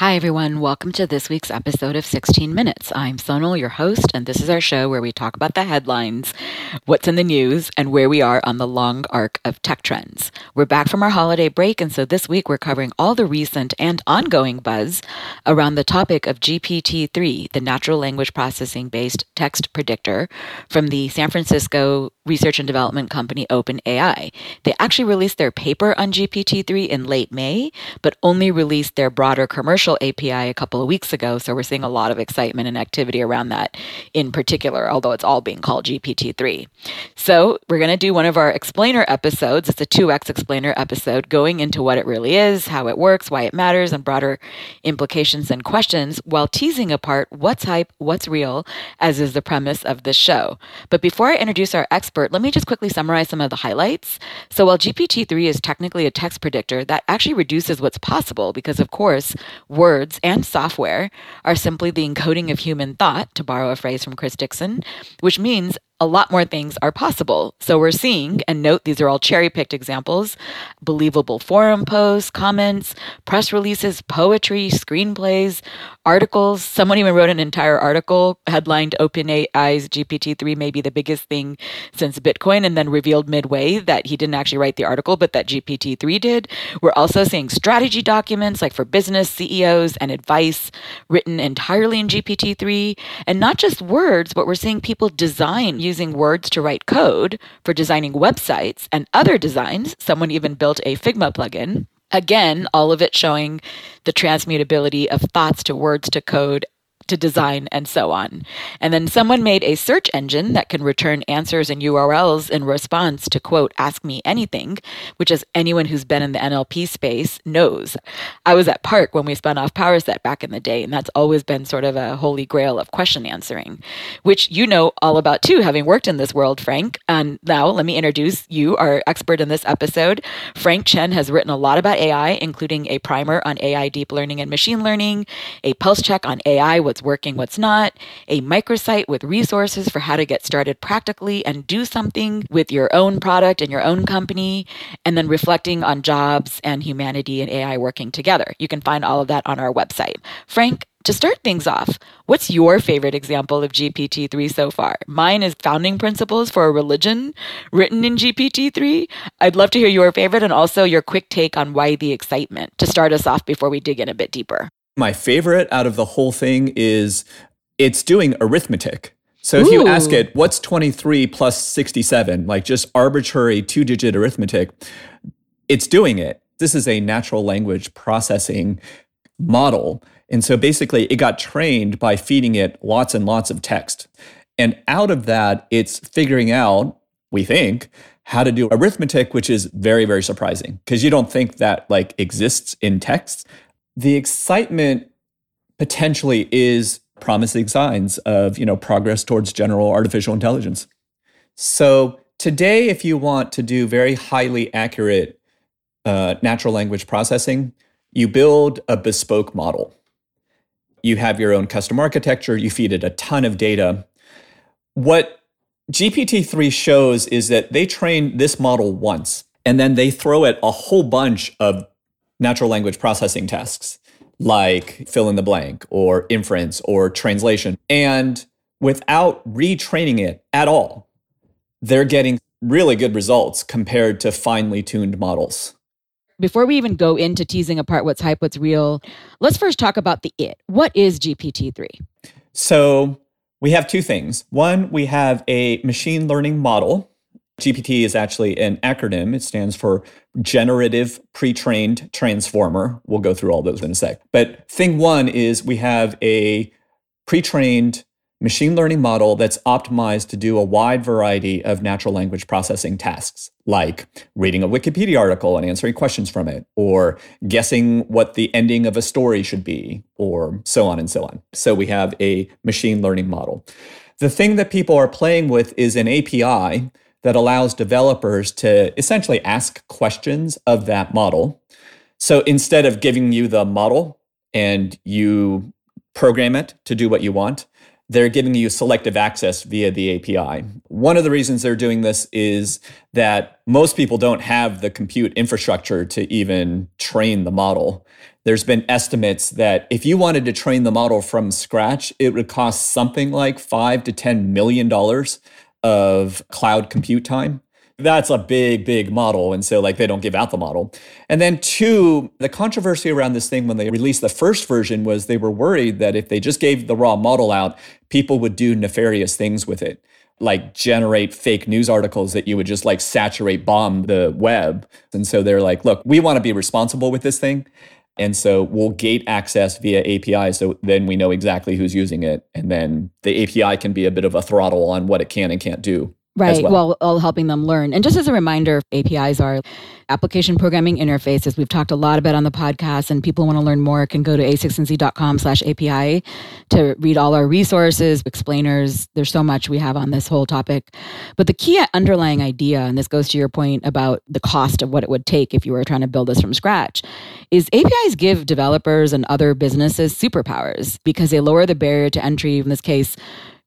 Hi, everyone. Welcome to this week's episode of 16 Minutes. I'm Sonal, your host, and this is our show where we talk about the headlines, what's in the news, and where we are on the long arc of tech trends. We're back from our holiday break, and so this week we're covering all the recent and ongoing buzz around the topic of GPT 3, the natural language processing based text predictor from the San Francisco research and development company OpenAI. They actually released their paper on GPT 3 in late May, but only released their broader commercial API a couple of weeks ago. So we're seeing a lot of excitement and activity around that in particular, although it's all being called GPT-3. So we're going to do one of our explainer episodes. It's a 2x explainer episode going into what it really is, how it works, why it matters, and broader implications and questions while teasing apart what's hype, what's real, as is the premise of this show. But before I introduce our expert, let me just quickly summarize some of the highlights. So while GPT-3 is technically a text predictor, that actually reduces what's possible because, of course, words and software are simply the encoding of human thought, to borrow a phrase from Chris Dixon, which means a lot more things are possible. So we're seeing, and note these are all cherry picked examples believable forum posts, comments, press releases, poetry, screenplays, articles. Someone even wrote an entire article headlined OpenAI's GPT 3 may be the biggest thing since Bitcoin, and then revealed midway that he didn't actually write the article, but that GPT 3 did. We're also seeing strategy documents like for business CEOs and advice written entirely in GPT 3, and not just words, but we're seeing people design using words to write code for designing websites and other designs. Someone even built a Figma plugin. Again, all of it showing the transmutability of thoughts to words to code to design and so on. And then someone made a search engine that can return answers and URLs in response to quote, ask me anything, which as anyone who's been in the NLP space knows. I was at PARC when we spun off PowerSet back in the day, and that's always been sort of a holy grail of question answering, which you know all about too, having worked in this world, Frank. And now let me introduce you, our expert in this episode. Frank Chen has written a lot about AI, including a primer on AI deep learning and machine learning, a pulse check on AI, what's what's working, what's not, a microsite with resources for how to get started practically and do something with your own product and your own company, and then reflecting on jobs and humanity and AI working together. You can find all of that on our website. Frank, to start things off, what's your favorite example of GPT 3 so far? Mine is Founding Principles for a Religion, written in GPT 3. I'd love to hear your favorite and also your quick take on why the excitement to start us off before we dig in a bit deeper. My favorite out of the whole thing is it's doing arithmetic. So if Ooh. you ask it, what's 23 plus 67, like just arbitrary two digit arithmetic, it's doing it. This is a natural language processing model. And so basically, it got trained by feeding it lots and lots of text. And out of that, it's figuring out, we think, how to do arithmetic, which is very, very surprising because you don't think that like exists in text the excitement potentially is promising signs of you know progress towards general artificial intelligence. So today if you want to do very highly accurate uh, natural language processing you build a bespoke model. You have your own custom architecture you feed it a ton of data. What gpt-3 shows is that they train this model once and then they throw it a whole bunch of natural language processing tasks like fill in the blank or inference or translation. And without retraining it at all, they're getting really good results compared to finely tuned models. Before we even go into teasing apart what's hype, what's real, let's first talk about the it. What is GPT 3? So we have two things. One, we have a machine learning model GPT is actually an acronym. It stands for Generative Pre-trained Transformer. We'll go through all those in a sec. But thing one is we have a pre-trained machine learning model that's optimized to do a wide variety of natural language processing tasks, like reading a Wikipedia article and answering questions from it, or guessing what the ending of a story should be, or so on and so on. So we have a machine learning model. The thing that people are playing with is an API that allows developers to essentially ask questions of that model. So instead of giving you the model and you program it to do what you want, they're giving you selective access via the API. One of the reasons they're doing this is that most people don't have the compute infrastructure to even train the model. There's been estimates that if you wanted to train the model from scratch, it would cost something like five to ten million dollars of cloud compute time that's a big, big model. And so, like, they don't give out the model. And then, two, the controversy around this thing when they released the first version was they were worried that if they just gave the raw model out, people would do nefarious things with it, like generate fake news articles that you would just like saturate, bomb the web. And so they're like, look, we want to be responsible with this thing. And so we'll gate access via API. So then we know exactly who's using it. And then the API can be a bit of a throttle on what it can and can't do. Right. Well. well, all helping them learn. And just as a reminder, APIs are application programming interfaces. We've talked a lot about on the podcast, and people want to learn more can go to a16z.com slash API to read all our resources, explainers. There's so much we have on this whole topic. But the key underlying idea, and this goes to your point about the cost of what it would take if you were trying to build this from scratch, is APIs give developers and other businesses superpowers because they lower the barrier to entry, in this case,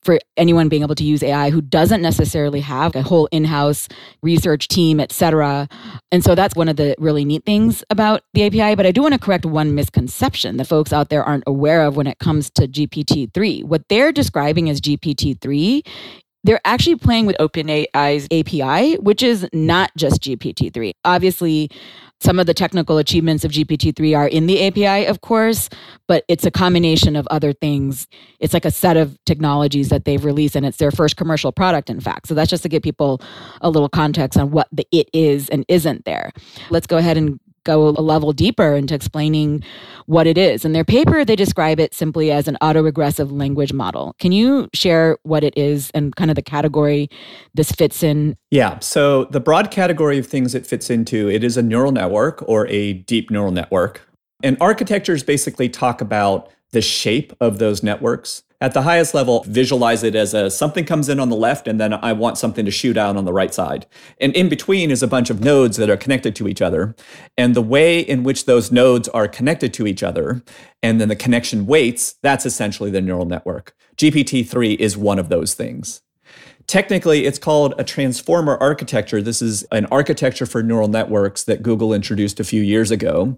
for anyone being able to use AI who doesn't necessarily have a whole in-house research team, et cetera. And so that's one of the really neat things about the API. But I do want to correct one misconception that folks out there aren't aware of when it comes to GPT-3. What they're describing as GPT-3 they're actually playing with OpenAI's API, which is not just GPT-3. Obviously, some of the technical achievements of GPT-3 are in the API, of course, but it's a combination of other things. It's like a set of technologies that they've released, and it's their first commercial product, in fact. So that's just to give people a little context on what the it is and isn't there. Let's go ahead and go a level deeper into explaining what it is. In their paper, they describe it simply as an autoregressive language model. Can you share what it is and kind of the category this fits in? Yeah. So the broad category of things it fits into, it is a neural network or a deep neural network. And architectures basically talk about the shape of those networks at the highest level, visualize it as a something comes in on the left, and then I want something to shoot out on the right side. And in between is a bunch of nodes that are connected to each other. And the way in which those nodes are connected to each other, and then the connection weights, that's essentially the neural network. GPT 3 is one of those things. Technically, it's called a transformer architecture. This is an architecture for neural networks that Google introduced a few years ago.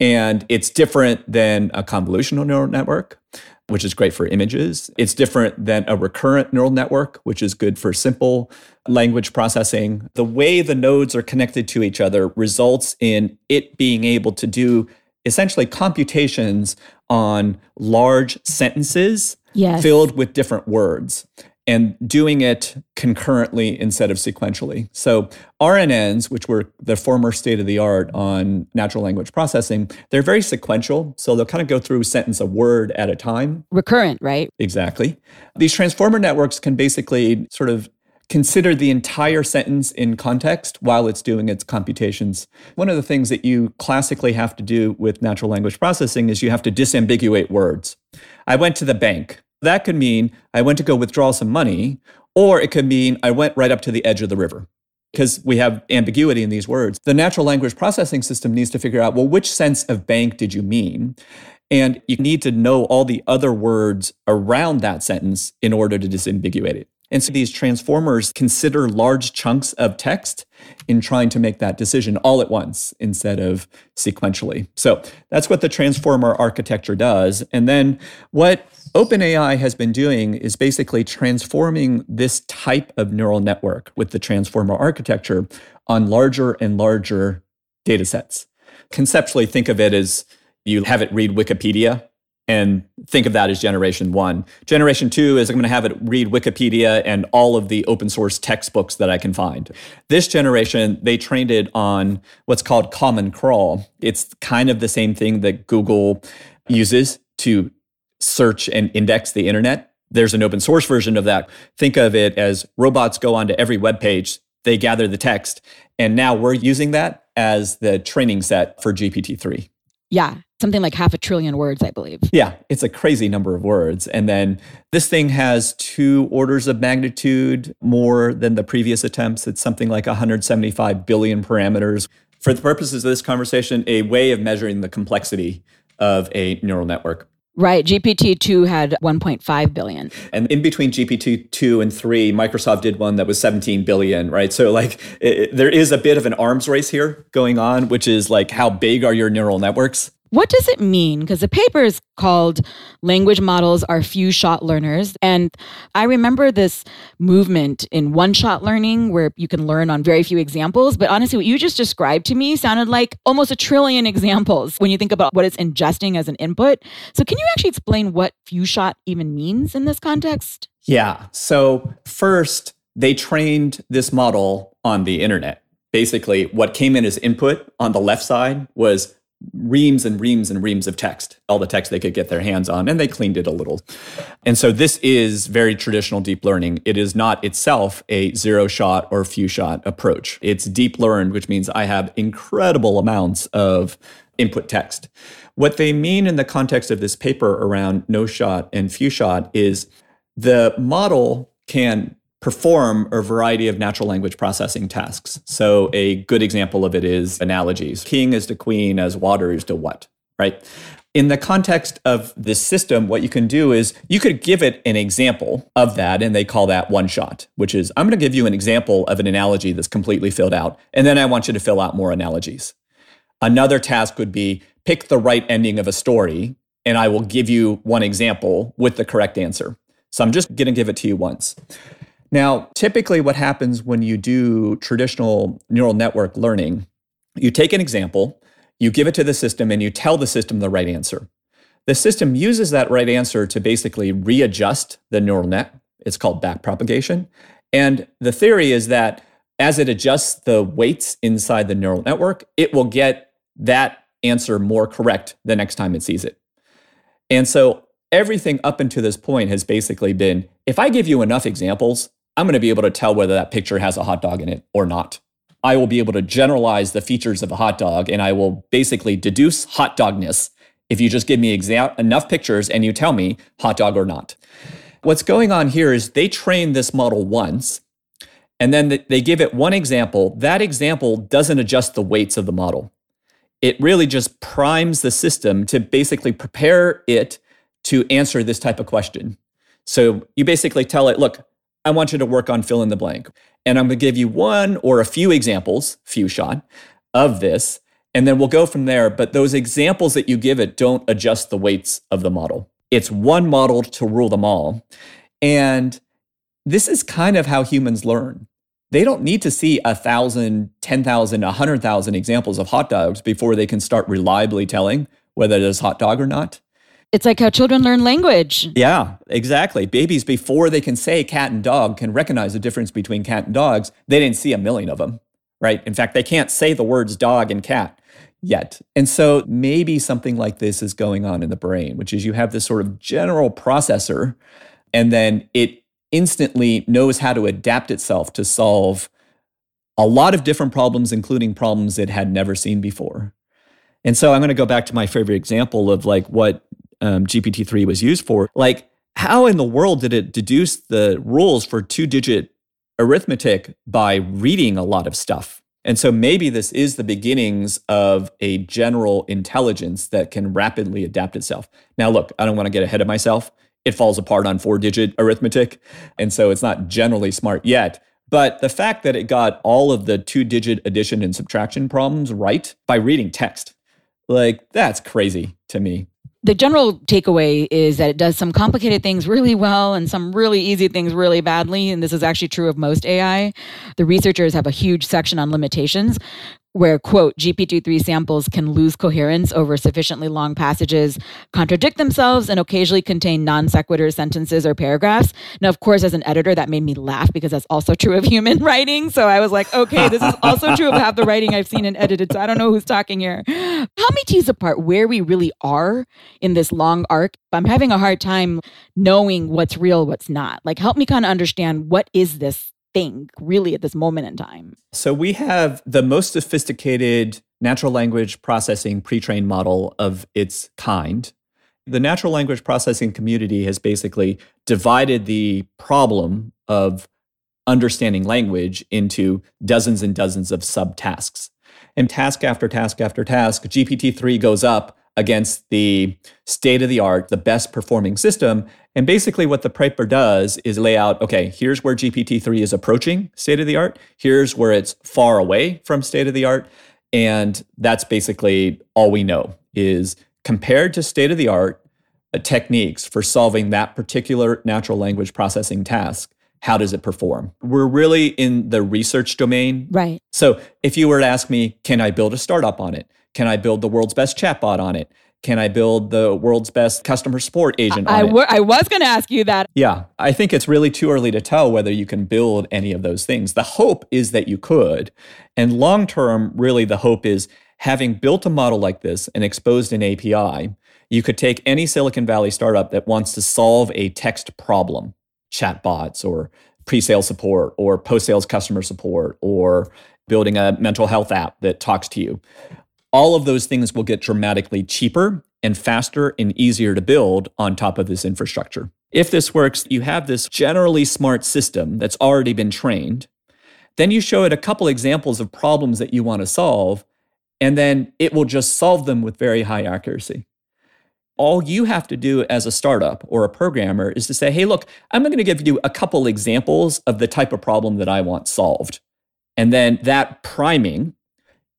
And it's different than a convolutional neural network which is great for images. It's different than a recurrent neural network, which is good for simple language processing. The way the nodes are connected to each other results in it being able to do essentially computations on large sentences yes. filled with different words and doing it concurrently instead of sequentially. So RNNs, which were the former state of the art on natural language processing, they're very sequential. So they'll kind of go through a sentence a word at a time. Recurrent, right? Exactly. These transformer networks can basically sort of consider the entire sentence in context while it's doing its computations. One of the things that you classically have to do with natural language processing is you have to disambiguate words. I went to the bank. That could mean I went to go withdraw some money, or it could mean I went right up to the edge of the river because we have ambiguity in these words. The natural language processing system needs to figure out well, which sense of bank did you mean? And you need to know all the other words around that sentence in order to disambiguate it. And so these transformers consider large chunks of text in trying to make that decision all at once instead of sequentially. So that's what the transformer architecture does. And then what OpenAI has been doing is basically transforming this type of neural network with the transformer architecture on larger and larger data sets. Conceptually, think of it as you have it read Wikipedia and think of that as generation one. Generation two is I'm going to have it read Wikipedia and all of the open source textbooks that I can find. This generation, they trained it on what's called Common Crawl. It's kind of the same thing that Google uses to search and index the internet. There's an open source version of that. Think of it as robots go onto every web page, they gather the text, and now we're using that as the training set for GPT 3. Yeah, something like half a trillion words, I believe. Yeah, it's a crazy number of words. And then this thing has two orders of magnitude more than the previous attempts. It's something like 175 billion parameters. For the purposes of this conversation, a way of measuring the complexity of a neural network. Right. GPT-2 had 1.5 billion. And in between GPT-2 and 3, Microsoft did one that was 17 billion, right? So like it, there is a bit of an arms race here going on, which is like how big are your neural networks? What does it mean? Because the paper is called Language Models Are Few Shot Learners. And I remember this movement in one shot learning where you can learn on very few examples. But honestly, what you just described to me sounded like almost a trillion examples when you think about what it's ingesting as an input. So, can you actually explain what few shot even means in this context? Yeah. So, first, they trained this model on the internet. Basically, what came in as input on the left side was reams and reams and reams of text, all the text they could get their hands on, and they cleaned it a little. And so this is very traditional deep learning. It is not itself a zero shot or few shot approach. It's deep learned, which means I have incredible amounts of input text. What they mean in the context of this paper around no shot and few shot is the model can perform a variety of natural language processing tasks. So, a good example of it is analogies. King is to queen as water is to what, right? In the context of this system, what you can do is you could give it an example of that, and they call that one shot, which is I'm going to give you an example of an analogy that's completely filled out, and then I want you to fill out more analogies. Another task would be pick the right ending of a story, and I will give you one example with the correct answer. So I'm just going to give it to you once. Now, typically, what happens when you do traditional neural network learning, you take an example, you give it to the system, and you tell the system the right answer. The system uses that right answer to basically readjust the neural net. It's called backpropagation. And the theory is that as it adjusts the weights inside the neural network, it will get that answer more correct the next time it sees it. And so everything up until this point has basically been if I give you enough examples, I'm going to be able to tell whether that picture has a hot dog in it or not. I will be able to generalize the features of a hot dog and I will basically deduce hot dogness if you just give me exa- enough pictures and you tell me hot dog or not. What's going on here is they train this model once and then they give it one example. That example doesn't adjust the weights of the model. It really just primes the system to basically prepare it to answer this type of question. So you basically tell it, look, I want you to work on fill in the blank. And I'm going to give you one or a few examples, few shot, of this. And then we'll go from there. But those examples that you give it don't adjust the weights of the model. It's one model to rule them all. And this is kind of how humans learn. They don't need to see a thousand, ten thousand, a hundred thousand examples of hot dogs before they can start reliably telling whether it is hot dog or not. It's like how children learn language. Yeah, exactly. Babies, before they can say cat and dog, can recognize the difference between cat and dogs. They didn't see a million of them, right? In fact, they can't say the words dog and cat yet. And so maybe something like this is going on in the brain, which is you have this sort of general processor, and then it instantly knows how to adapt itself to solve a lot of different problems, including problems it had never seen before. And so I'm going to go back to my favorite example of like what um, GPT-3 was used for. Like, how in the world did it deduce the rules for two-digit arithmetic by reading a lot of stuff? And so maybe this is the beginnings of a general intelligence that can rapidly adapt itself. Now, look, I don't want to get ahead of myself. It falls apart on four digit arithmetic. And so it's not generally smart yet. But the fact that it got all of the two digit addition and subtraction problems right by reading text, like that's crazy to me the general takeaway is that it does some complicated things really well and some really easy things really badly. And this is actually true of most AI. The researchers have a huge section on limitations where quote gpt-3 samples can lose coherence over sufficiently long passages contradict themselves and occasionally contain non sequitur sentences or paragraphs. Now of course as an editor that made me laugh because that's also true of human writing. So i was like okay this is also true of half the writing i've seen and edited so i don't know who's talking here. Help me tease apart where we really are in this long arc? I'm having a hard time knowing what's real what's not. Like help me kind of understand what is this think really at this moment in time? So we have the most sophisticated natural language processing pre trained model of its kind. The natural language processing community has basically divided the problem of understanding language into dozens and dozens of subtasks. And task after task after task, GPT 3 goes up against the state of the art, the best performing system. And basically, what the paper does is lay out okay, here's where GPT 3 is approaching state of the art, here's where it's far away from state of the art. And that's basically all we know is compared to state of the art uh, techniques for solving that particular natural language processing task, how does it perform? We're really in the research domain. Right. So if you were to ask me, can I build a startup on it? Can I build the world's best chatbot on it? Can I build the world's best customer support agent I, on w- I was going to ask you that. Yeah, I think it's really too early to tell whether you can build any of those things. The hope is that you could. And long term, really, the hope is having built a model like this and exposed an API, you could take any Silicon Valley startup that wants to solve a text problem, chatbots or pre-sale support or post-sales customer support or building a mental health app that talks to you all of those things will get dramatically cheaper and faster and easier to build on top of this infrastructure. If this works, you have this generally smart system that's already been trained. Then you show it a couple examples of problems that you want to solve, and then it will just solve them with very high accuracy. All you have to do as a startup or a programmer is to say, hey, look, I'm going to give you a couple examples of the type of problem that I want solved. And then that priming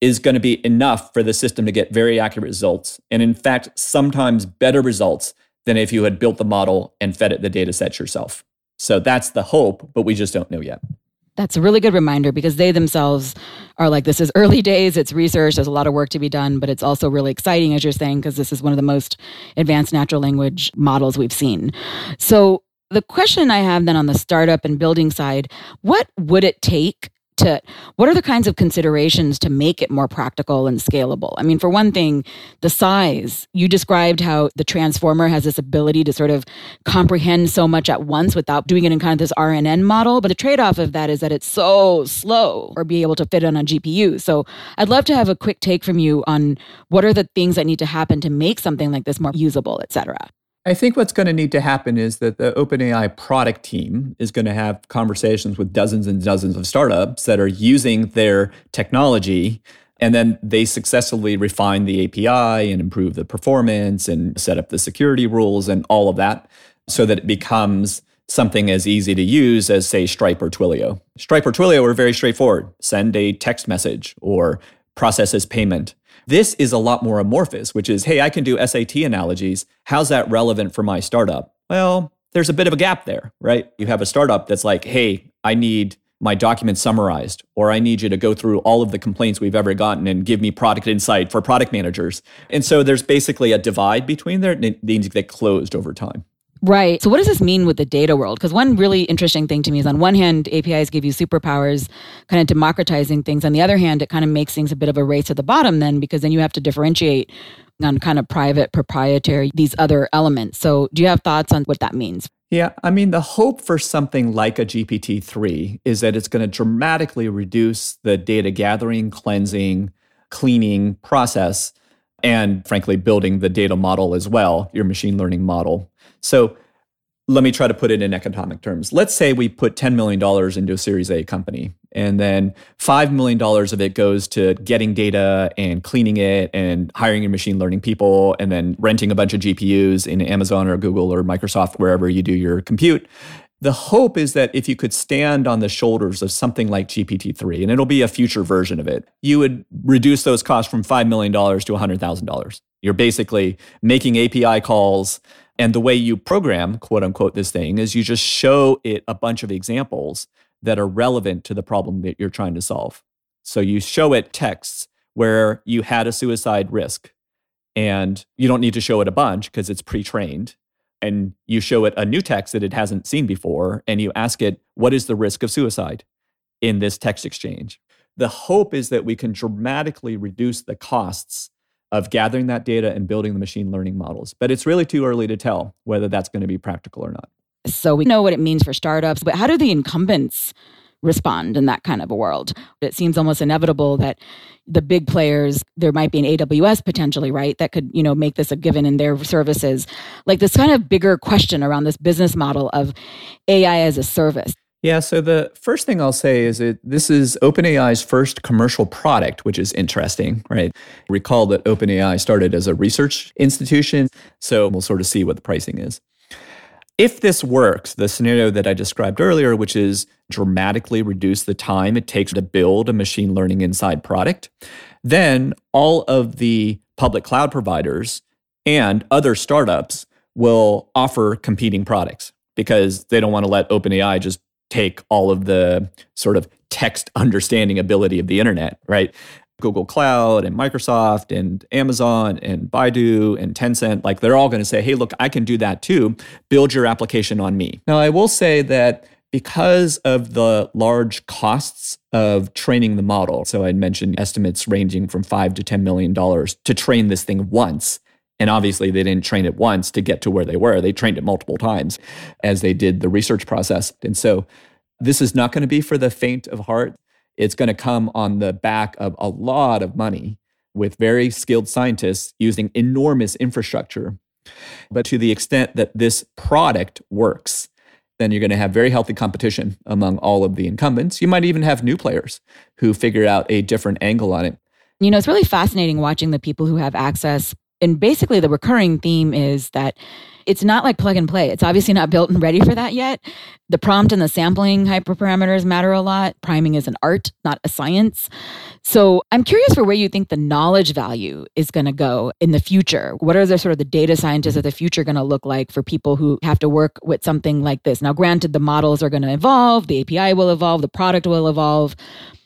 is going to be enough for the system to get very accurate results. And in fact, sometimes better results than if you had built the model and fed it the data set yourself. So that's the hope, but we just don't know yet. That's a really good reminder because they themselves are like, this is early days, it's research, there's a lot of work to be done, but it's also really exciting, as you're saying, because this is one of the most advanced natural language models we've seen. So, the question I have then on the startup and building side, what would it take to what are the kinds of considerations to make it more practical and scalable? I mean, for one thing, the size. You described how the transformer has this ability to sort of comprehend so much at once without doing it in kind of this RNN model. But the trade off of that is that it's so slow or be able to fit on a GPU. So I'd love to have a quick take from you on what are the things that need to happen to make something like this more usable, et cetera. I think what's going to need to happen is that the OpenAI product team is going to have conversations with dozens and dozens of startups that are using their technology. And then they successfully refine the API and improve the performance and set up the security rules and all of that so that it becomes something as easy to use as, say, Stripe or Twilio. Stripe or Twilio are very straightforward send a text message or process as payment. This is a lot more amorphous, which is, hey, I can do SAT analogies. How's that relevant for my startup? Well, there's a bit of a gap there, right? You have a startup that's like, hey, I need my documents summarized, or I need you to go through all of the complaints we've ever gotten and give me product insight for product managers. And so there's basically a divide between there, and it needs to get closed over time. Right. So, what does this mean with the data world? Because one really interesting thing to me is on one hand, APIs give you superpowers, kind of democratizing things. On the other hand, it kind of makes things a bit of a race to the bottom, then, because then you have to differentiate on kind of private, proprietary, these other elements. So, do you have thoughts on what that means? Yeah, I mean, the hope for something like a GPT 3 is that it's going to dramatically reduce the data gathering, cleansing, cleaning process, and frankly, building the data model as well, your machine learning model. So let me try to put it in economic terms. Let's say we put $10 million into a Series A company, and then $5 million of it goes to getting data and cleaning it and hiring your machine learning people and then renting a bunch of GPUs in Amazon or Google or Microsoft, wherever you do your compute. The hope is that if you could stand on the shoulders of something like GPT 3, and it'll be a future version of it, you would reduce those costs from $5 million to $100,000. You're basically making API calls and the way you program, quote unquote, this thing is you just show it a bunch of examples that are relevant to the problem that you're trying to solve. So you show it texts where you had a suicide risk, and you don't need to show it a bunch because it's pre trained. And you show it a new text that it hasn't seen before, and you ask it, What is the risk of suicide in this text exchange? The hope is that we can dramatically reduce the costs of gathering that data and building the machine learning models. But it's really too early to tell whether that's going to be practical or not. So we know what it means for startups, but how do the incumbents respond in that kind of a world? It seems almost inevitable that the big players, there might be an AWS potentially, right, that could, you know, make this a given in their services. Like this kind of bigger question around this business model of AI as a service. Yeah, so the first thing I'll say is that this is OpenAI's first commercial product, which is interesting, right? Recall that OpenAI started as a research institution, so we'll sort of see what the pricing is. If this works, the scenario that I described earlier, which is dramatically reduce the time it takes to build a machine learning inside product, then all of the public cloud providers and other startups will offer competing products because they don't want to let OpenAI just take all of the sort of text understanding ability of the internet, right? Google Cloud and Microsoft and Amazon and Baidu and Tencent, like they're all going to say, hey, look, I can do that too. Build your application on me. Now, I will say that because of the large costs of training the model, so I mentioned estimates ranging from five to $10 million to train this thing once. And obviously, they didn't train it once to get to where they were. They trained it multiple times as they did the research process. And so, this is not going to be for the faint of heart. It's going to come on the back of a lot of money with very skilled scientists using enormous infrastructure. But to the extent that this product works, then you're going to have very healthy competition among all of the incumbents. You might even have new players who figure out a different angle on it. You know, it's really fascinating watching the people who have access and basically the recurring theme is that it's not like plug and play. It's obviously not built and ready for that yet. The prompt and the sampling hyperparameters matter a lot. Priming is an art, not a science. So I'm curious for where you think the knowledge value is going to go in the future. What are the sort of the data scientists of the future going to look like for people who have to work with something like this? Now, granted, the models are going to evolve, the API will evolve, the product will evolve.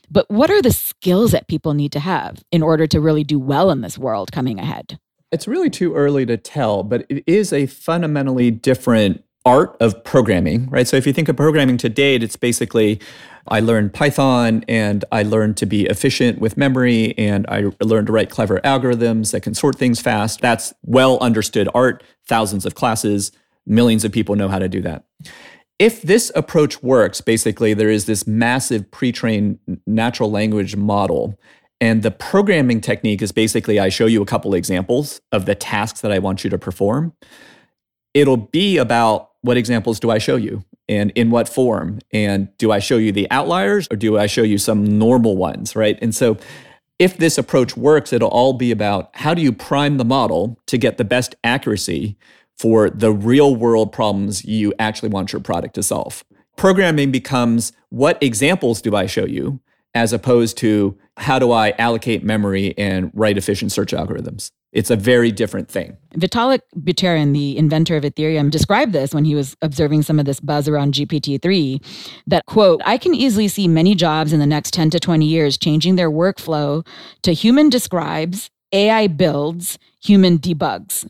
But what are the skills that people need to have in order to really do well in this world coming ahead? It's really too early to tell, but it is a fundamentally different art of programming, right? So if you think of programming to date, it's basically I learned Python and I learned to be efficient with memory and I learned to write clever algorithms that can sort things fast. That's well understood art, thousands of classes, millions of people know how to do that. If this approach works, basically, there is this massive pre trained natural language model and the programming technique is basically I show you a couple examples of the tasks that I want you to perform. It'll be about what examples do I show you and in what form? And do I show you the outliers or do I show you some normal ones, right? And so if this approach works, it'll all be about how do you prime the model to get the best accuracy for the real world problems you actually want your product to solve. Programming becomes what examples do I show you? as opposed to how do I allocate memory and write efficient search algorithms. It's a very different thing. Vitalik Buterin, the inventor of Ethereum, described this when he was observing some of this buzz around GPT-3 that quote, I can easily see many jobs in the next 10 to 20 years changing their workflow to human describes, AI builds, human debugs.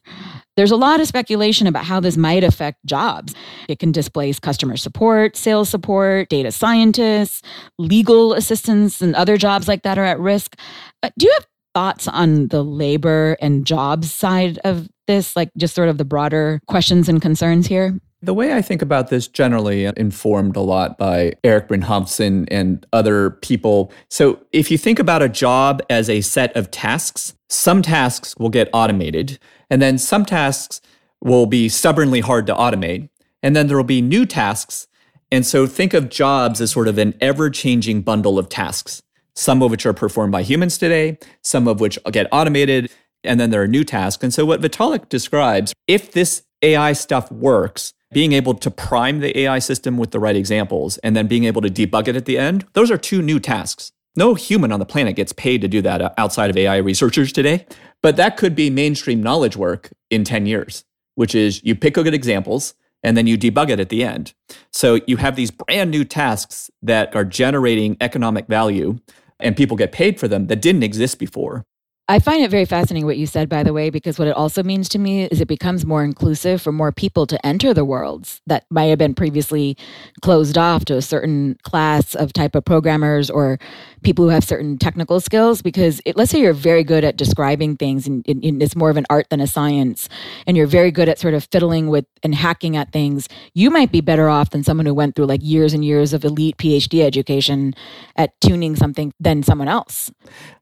There's a lot of speculation about how this might affect jobs. It can displace customer support, sales support, data scientists, legal assistants, and other jobs like that are at risk. Uh, do you have thoughts on the labor and jobs side of this, like just sort of the broader questions and concerns here? The way I think about this generally uh, informed a lot by Eric Brynjolfsson and other people. So if you think about a job as a set of tasks, some tasks will get automated, and then some tasks will be stubbornly hard to automate, and then there will be new tasks. And so think of jobs as sort of an ever changing bundle of tasks, some of which are performed by humans today, some of which get automated, and then there are new tasks. And so what Vitalik describes, if this AI stuff works, being able to prime the AI system with the right examples and then being able to debug it at the end, those are two new tasks. No human on the planet gets paid to do that outside of AI researchers today. But that could be mainstream knowledge work in 10 years, which is you pick a good examples and then you debug it at the end. So you have these brand new tasks that are generating economic value and people get paid for them that didn't exist before. I find it very fascinating what you said, by the way, because what it also means to me is it becomes more inclusive for more people to enter the worlds that might have been previously closed off to a certain class of type of programmers or people who have certain technical skills. Because it, let's say you're very good at describing things and, and, it's more of an art than a science, and you're very good at sort of fiddling with and hacking at things, you might be better off than someone who went through like years and years of elite PhD education at tuning something than someone else.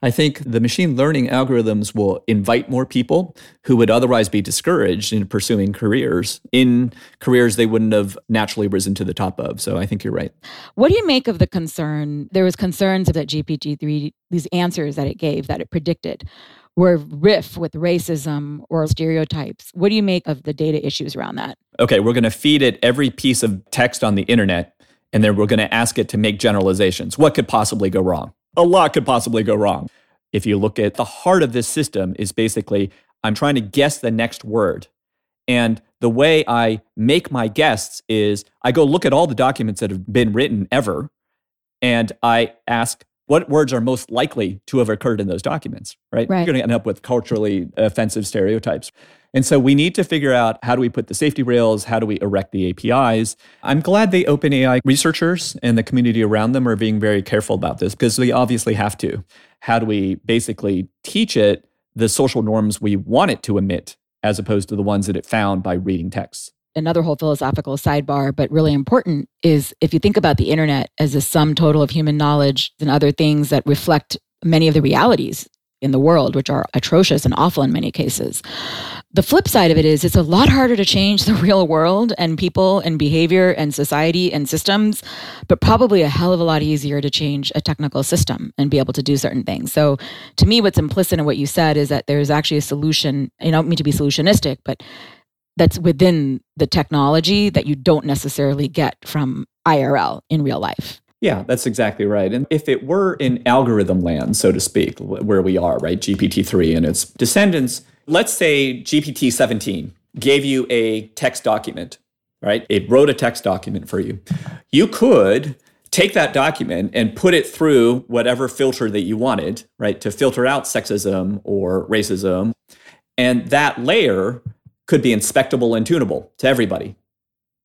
I think the machine learning algorithms will invite more people who would otherwise be discouraged in pursuing careers in careers they wouldn't have naturally risen to the top of. So I think you're right. What do you make of the concern? There was concerns that GPT-3 these answers that it gave that it predicted were riff with racism or stereotypes. What do you make of the data issues around that? Okay, we're going to feed it every piece of text on the internet and then we're going to ask it to make generalizations. What could possibly go wrong? A lot could possibly go wrong. If you look at the heart of this system is basically I'm trying to guess the next word. And the way I make my guesses is I go look at all the documents that have been written ever and I ask what words are most likely to have occurred in those documents, right? right. You're going to end up with culturally offensive stereotypes. And so we need to figure out how do we put the safety rails? How do we erect the APIs? I'm glad the OpenAI researchers and the community around them are being very careful about this because we obviously have to. How do we basically teach it the social norms we want it to emit as opposed to the ones that it found by reading texts? another whole philosophical sidebar, but really important, is if you think about the internet as a sum total of human knowledge and other things that reflect many of the realities in the world, which are atrocious and awful in many cases. The flip side of it is it's a lot harder to change the real world and people and behavior and society and systems, but probably a hell of a lot easier to change a technical system and be able to do certain things. So to me, what's implicit in what you said is that there's actually a solution. I don't mean to be solutionistic, but that's within the technology that you don't necessarily get from IRL in real life. Yeah, that's exactly right. And if it were in algorithm land, so to speak, where we are, right, GPT 3 and its descendants, let's say GPT 17 gave you a text document, right? It wrote a text document for you. You could take that document and put it through whatever filter that you wanted, right, to filter out sexism or racism. And that layer could be inspectable and tunable to everybody.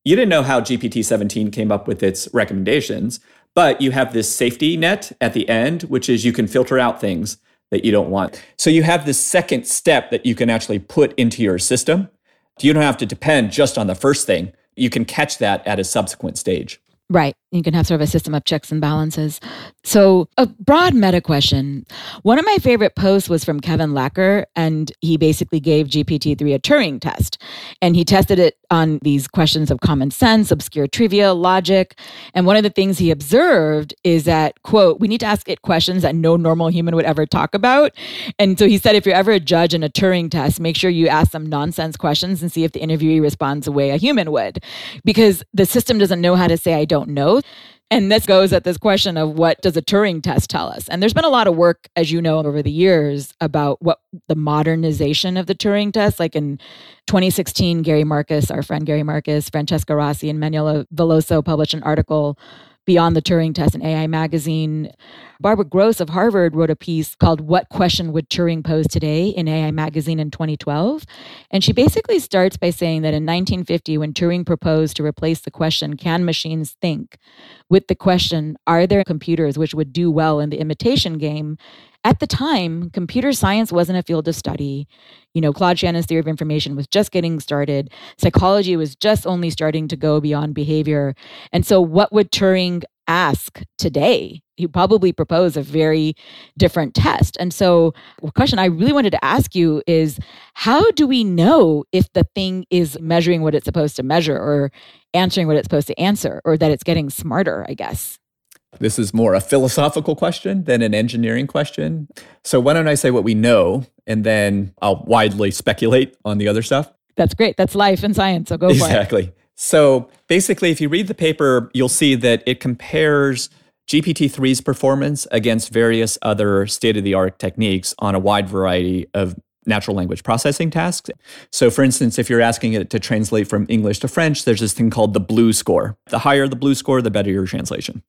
You didn't know how GPT 17 came up with its recommendations, but you have this safety net at the end, which is you can filter out things that you don't want. So you have this second step that you can actually put into your system. You don't have to depend just on the first thing. You can catch that at a subsequent stage. Right. You can have sort of a system of checks and balances. So, a broad meta question. One of my favorite posts was from Kevin Lacker, and he basically gave GPT 3 a Turing test. And he tested it on these questions of common sense, obscure trivia, logic. And one of the things he observed is that, quote, we need to ask it questions that no normal human would ever talk about. And so he said, if you're ever a judge in a Turing test, make sure you ask some nonsense questions and see if the interviewee responds the way a human would. Because the system doesn't know how to say, I don't know. And this goes at this question of what does a Turing test tell us? And there's been a lot of work, as you know, over the years about what the modernization of the Turing test. Like in 2016, Gary Marcus, our friend Gary Marcus, Francesca Rossi, and Manuela Veloso published an article Beyond the Turing Test in AI Magazine. Barbara Grosz of Harvard wrote a piece called What Question Would Turing Pose Today in AI Magazine in 2012. And she basically starts by saying that in 1950, when Turing proposed to replace the question, Can machines think? with the question, Are there computers which would do well in the imitation game? At the time, computer science wasn't a field of study. You know, Claude Shannon's theory of information was just getting started. Psychology was just only starting to go beyond behavior. And so, what would Turing ask today? He probably propose a very different test. And so, the question I really wanted to ask you is how do we know if the thing is measuring what it's supposed to measure or answering what it's supposed to answer or that it's getting smarter, I guess? This is more a philosophical question than an engineering question. So, why don't I say what we know and then I'll widely speculate on the other stuff? That's great. That's life and science. So, go exactly. for it. Exactly. So, basically, if you read the paper, you'll see that it compares GPT 3's performance against various other state of the art techniques on a wide variety of natural language processing tasks. So, for instance, if you're asking it to translate from English to French, there's this thing called the BLEU score. The higher the BLEU score, the better your translation.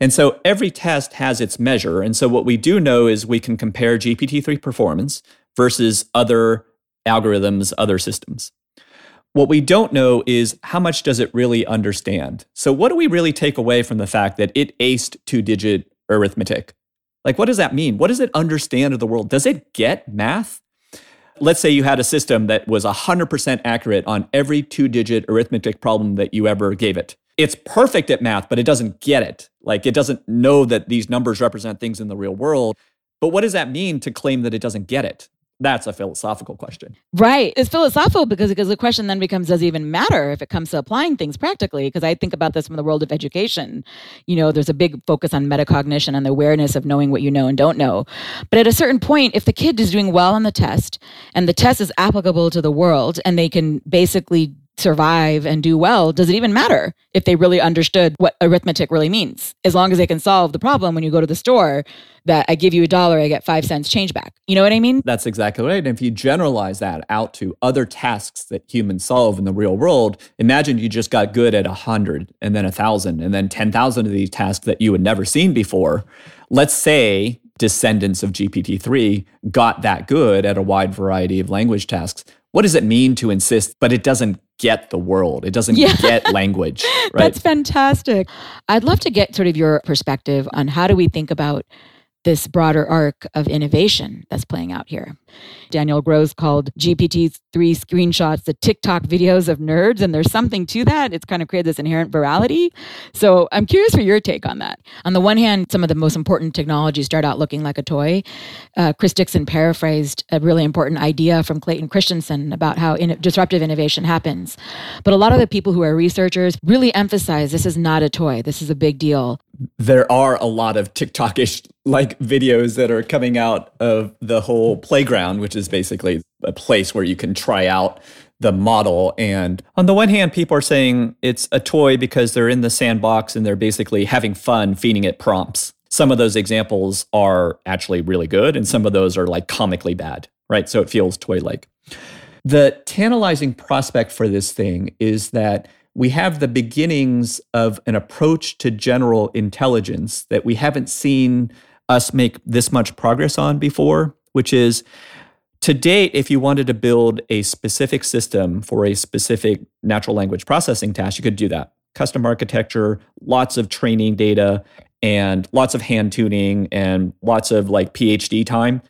And so every test has its measure. And so, what we do know is we can compare GPT 3 performance versus other algorithms, other systems. What we don't know is how much does it really understand? So, what do we really take away from the fact that it aced two digit arithmetic? Like, what does that mean? What does it understand of the world? Does it get math? Let's say you had a system that was 100% accurate on every two digit arithmetic problem that you ever gave it. It's perfect at math, but it doesn't get it. Like it doesn't know that these numbers represent things in the real world. But what does that mean to claim that it doesn't get it? That's a philosophical question. Right. It's philosophical because, because the question then becomes does it even matter if it comes to applying things practically? Because I think about this from the world of education. You know, there's a big focus on metacognition and the awareness of knowing what you know and don't know. But at a certain point, if the kid is doing well on the test and the test is applicable to the world and they can basically survive and do well, does it even matter if they really understood what arithmetic really means? As long as they can solve the problem when you go to the store that I give you a dollar, I get five cents change back. You know what I mean? That's exactly right. And if you generalize that out to other tasks that humans solve in the real world, imagine you just got good at a hundred and then a thousand and then 10,000 of these tasks that you had never seen before. Let's say descendants of GPT-3 got that good at a wide variety of language tasks what does it mean to insist, but it doesn't get the world? It doesn't yeah. get language. Right? That's fantastic. I'd love to get sort of your perspective on how do we think about this broader arc of innovation that's playing out here. Daniel Gross called GPT-3 screenshots the TikTok videos of nerds, and there's something to that. It's kind of created this inherent virality. So I'm curious for your take on that. On the one hand, some of the most important technologies start out looking like a toy. Uh, Chris Dixon paraphrased a really important idea from Clayton Christensen about how in- disruptive innovation happens. But a lot of the people who are researchers really emphasize this is not a toy. This is a big deal. There are a lot of TikTokish like videos that are coming out of the whole playground, which is basically a place where you can try out the model. And on the one hand, people are saying it's a toy because they're in the sandbox and they're basically having fun feeding it prompts. Some of those examples are actually really good, and some of those are like comically bad, right? So it feels toy like. The tantalizing prospect for this thing is that we have the beginnings of an approach to general intelligence that we haven't seen us make this much progress on before, which is to date, if you wanted to build a specific system for a specific natural language processing task, you could do that. Custom architecture, lots of training data, and lots of hand tuning and lots of like PhD time.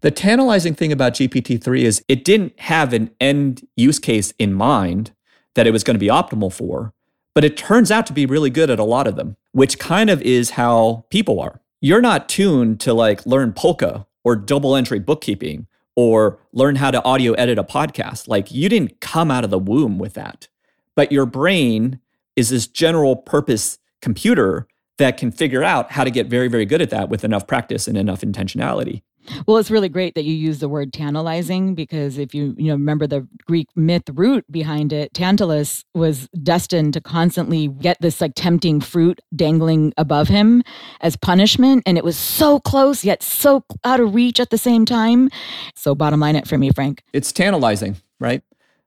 The tantalizing thing about GPT 3 is it didn't have an end use case in mind that it was going to be optimal for, but it turns out to be really good at a lot of them, which kind of is how people are you're not tuned to like learn polka or double entry bookkeeping or learn how to audio edit a podcast. Like you didn't come out of the womb with that. But your brain is this general purpose computer that can figure out how to get very, very good at that with enough practice and enough intentionality. Well, it's really great that you use the word tantalizing because if you you know remember the Greek myth root behind it, Tantalus was destined to constantly get this like tempting fruit dangling above him as punishment, and it was so close yet so out of reach at the same time. So, bottom line, it for me, Frank, it's tantalizing, right?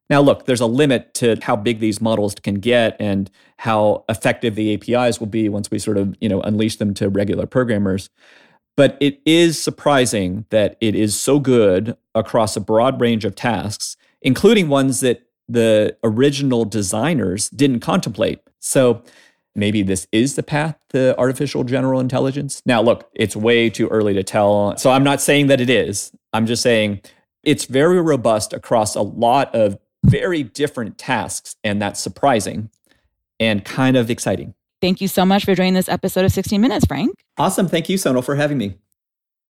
Now, look, there's a limit to how big these models can get and how effective the APIs will be once we sort of you know unleash them to regular programmers. But it is surprising that it is so good across a broad range of tasks, including ones that the original designers didn't contemplate. So maybe this is the path to artificial general intelligence. Now, look, it's way too early to tell. So I'm not saying that it is. I'm just saying it's very robust across a lot of very different tasks. And that's surprising and kind of exciting. Thank you so much for joining this episode of 16 Minutes, Frank. Awesome. Thank you, Sonal, for having me.